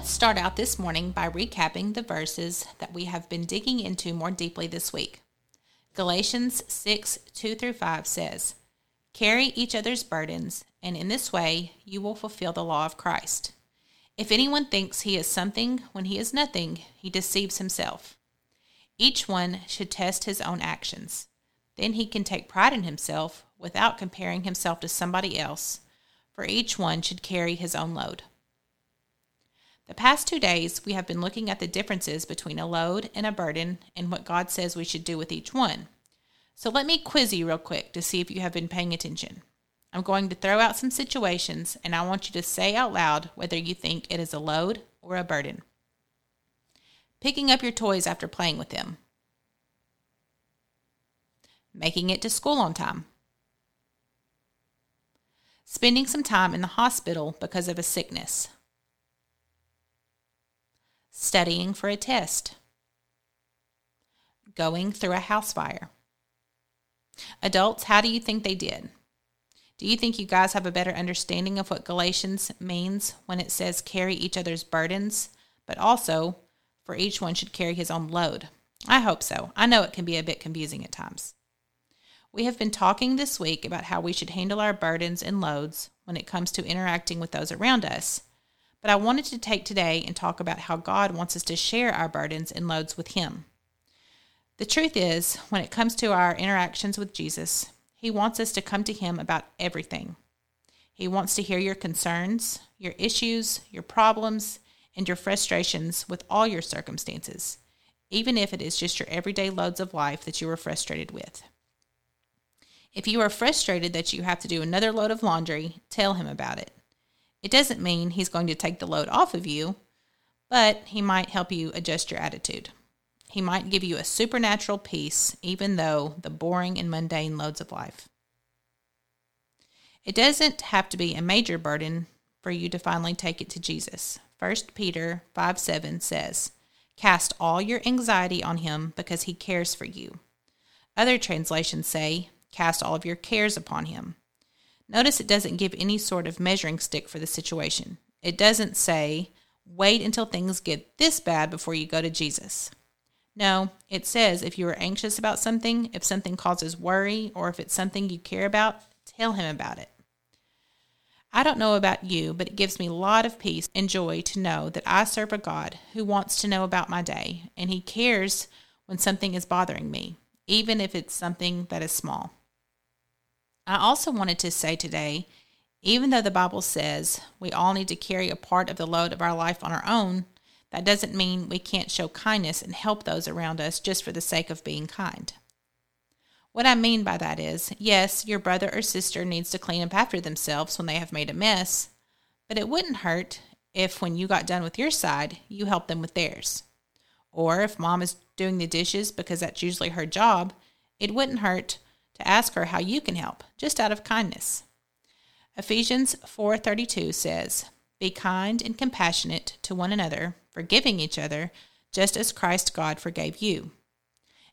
start out this morning by recapping the verses that we have been digging into more deeply this week. Galatians 6 2 through 5 says, Carry each other's burdens, and in this way you will fulfill the law of Christ. If anyone thinks he is something when he is nothing, he deceives himself. Each one should test his own actions. Then he can take pride in himself without comparing himself to somebody else, for each one should carry his own load. The past two days, we have been looking at the differences between a load and a burden and what God says we should do with each one. So let me quiz you real quick to see if you have been paying attention. I'm going to throw out some situations and I want you to say out loud whether you think it is a load or a burden. Picking up your toys after playing with them. Making it to school on time. Spending some time in the hospital because of a sickness studying for a test, going through a house fire. Adults, how do you think they did? Do you think you guys have a better understanding of what Galatians means when it says carry each other's burdens, but also for each one should carry his own load? I hope so. I know it can be a bit confusing at times. We have been talking this week about how we should handle our burdens and loads when it comes to interacting with those around us but I wanted to take today and talk about how God wants us to share our burdens and loads with Him. The truth is, when it comes to our interactions with Jesus, He wants us to come to Him about everything. He wants to hear your concerns, your issues, your problems, and your frustrations with all your circumstances, even if it is just your everyday loads of life that you are frustrated with. If you are frustrated that you have to do another load of laundry, tell Him about it. It doesn't mean he's going to take the load off of you, but he might help you adjust your attitude. He might give you a supernatural peace, even though the boring and mundane loads of life. It doesn't have to be a major burden for you to finally take it to Jesus. 1 Peter 5 7 says, Cast all your anxiety on him because he cares for you. Other translations say, Cast all of your cares upon him Notice it doesn't give any sort of measuring stick for the situation. It doesn't say, wait until things get this bad before you go to Jesus. No, it says if you are anxious about something, if something causes worry, or if it's something you care about, tell him about it. I don't know about you, but it gives me a lot of peace and joy to know that I serve a God who wants to know about my day, and he cares when something is bothering me, even if it's something that is small. I also wanted to say today, even though the Bible says we all need to carry a part of the load of our life on our own, that doesn't mean we can't show kindness and help those around us just for the sake of being kind. What I mean by that is, yes, your brother or sister needs to clean up after themselves when they have made a mess, but it wouldn't hurt if, when you got done with your side, you helped them with theirs. Or if mom is doing the dishes because that's usually her job, it wouldn't hurt ask her how you can help, just out of kindness. Ephesians 4:32 says, "Be kind and compassionate to one another, forgiving each other, just as Christ God forgave you."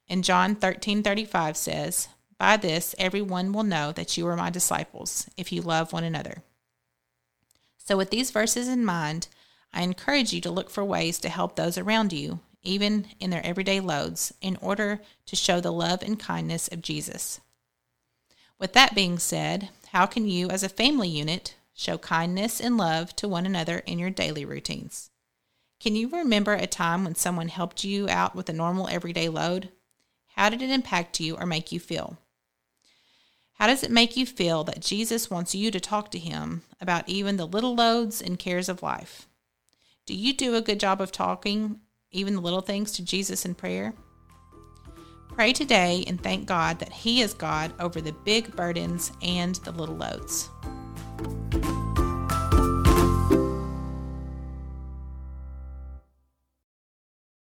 And John 13:35 says, "By this everyone will know that you are my disciples, if you love one another." So with these verses in mind, I encourage you to look for ways to help those around you, even in their everyday loads, in order to show the love and kindness of Jesus. With that being said, how can you, as a family unit, show kindness and love to one another in your daily routines? Can you remember a time when someone helped you out with a normal everyday load? How did it impact you or make you feel? How does it make you feel that Jesus wants you to talk to him about even the little loads and cares of life? Do you do a good job of talking even the little things to Jesus in prayer? Pray today and thank God that He is God over the big burdens and the little loads.